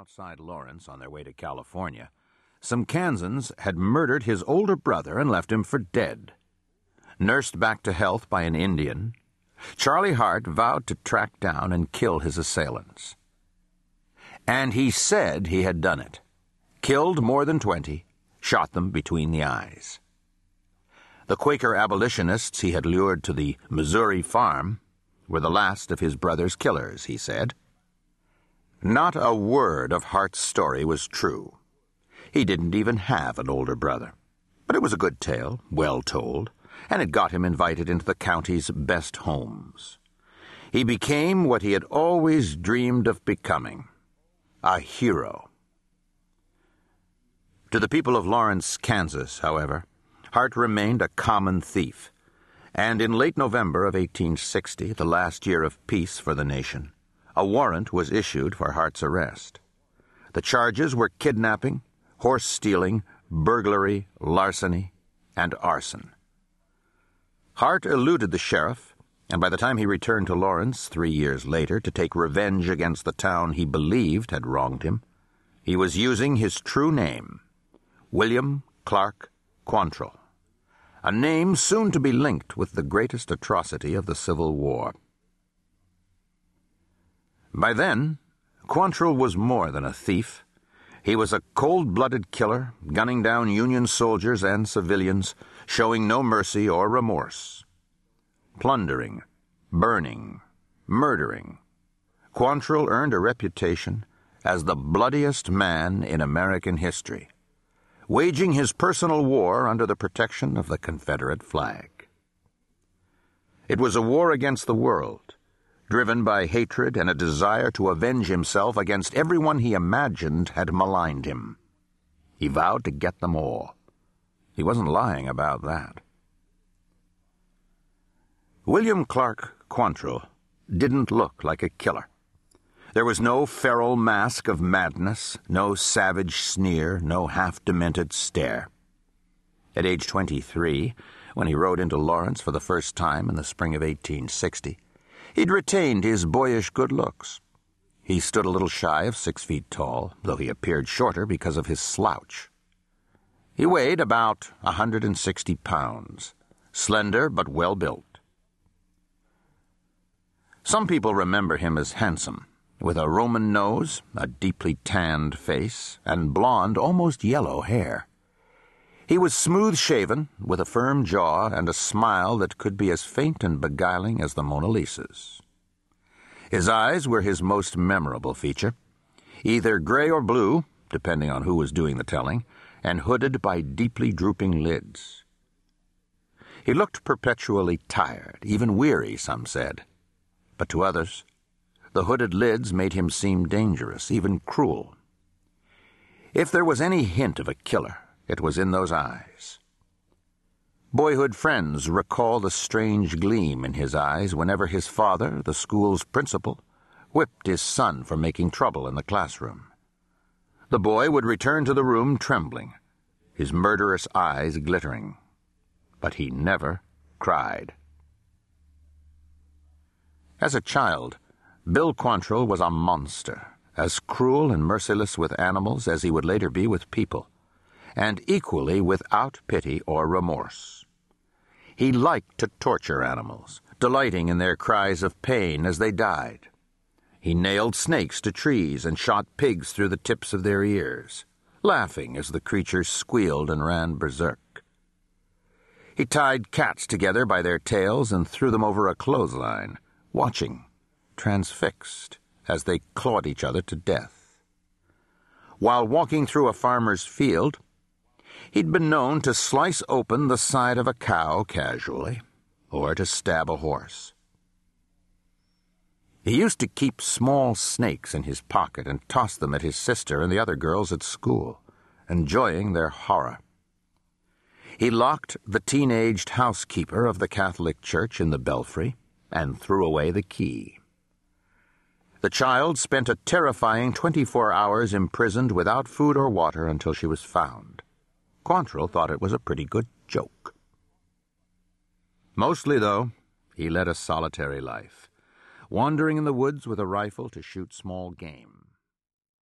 outside Lawrence on their way to California, some Kansans had murdered his older brother and left him for dead. Nursed back to health by an Indian, Charlie Hart vowed to track down and kill his assailants. And he said he had done it. Killed more than twenty, shot them between the eyes. The Quaker abolitionists he had lured to the Missouri farm were the last of his brother's killers, he said. Not a word of Hart's story was true. He didn't even have an older brother. But it was a good tale, well told, and it got him invited into the county's best homes. He became what he had always dreamed of becoming a hero. To the people of Lawrence, Kansas, however, Hart remained a common thief, and in late November of 1860, the last year of peace for the nation, a warrant was issued for Hart's arrest. The charges were kidnapping, horse stealing, burglary, larceny, and arson. Hart eluded the sheriff, and by the time he returned to Lawrence three years later to take revenge against the town he believed had wronged him, he was using his true name, William Clarke Quantrill, a name soon to be linked with the greatest atrocity of the Civil War. By then, Quantrill was more than a thief. He was a cold blooded killer, gunning down Union soldiers and civilians, showing no mercy or remorse. Plundering, burning, murdering. Quantrill earned a reputation as the bloodiest man in American history, waging his personal war under the protection of the Confederate flag. It was a war against the world driven by hatred and a desire to avenge himself against everyone he imagined had maligned him. He vowed to get them all. He wasn't lying about that. William Clarke Quantrill didn't look like a killer. There was no feral mask of madness, no savage sneer, no half demented stare. At age 23, when he rode into Lawrence for the first time in the spring of 1860, He'd retained his boyish good looks. He stood a little shy of six feet tall, though he appeared shorter because of his slouch. He weighed about a hundred and sixty pounds, slender but well built. Some people remember him as handsome, with a Roman nose, a deeply tanned face, and blond, almost yellow hair. He was smooth shaven, with a firm jaw and a smile that could be as faint and beguiling as the Mona Lisa's. His eyes were his most memorable feature, either gray or blue, depending on who was doing the telling, and hooded by deeply drooping lids. He looked perpetually tired, even weary, some said. But to others, the hooded lids made him seem dangerous, even cruel. If there was any hint of a killer, it was in those eyes. Boyhood friends recall the strange gleam in his eyes whenever his father, the school's principal, whipped his son for making trouble in the classroom. The boy would return to the room trembling, his murderous eyes glittering. But he never cried. As a child, Bill Quantrill was a monster, as cruel and merciless with animals as he would later be with people and equally without pity or remorse. He liked to torture animals, delighting in their cries of pain as they died. He nailed snakes to trees and shot pigs through the tips of their ears, laughing as the creatures squealed and ran berserk. He tied cats together by their tails and threw them over a clothesline, watching, transfixed, as they clawed each other to death. While walking through a farmer's field, He'd been known to slice open the side of a cow casually, or to stab a horse. He used to keep small snakes in his pocket and toss them at his sister and the other girls at school, enjoying their horror. He locked the teen-aged housekeeper of the Catholic Church in the belfry and threw away the key. The child spent a terrifying 24 hours imprisoned without food or water until she was found. Quantrill thought it was a pretty good joke. Mostly, though, he led a solitary life, wandering in the woods with a rifle to shoot small game.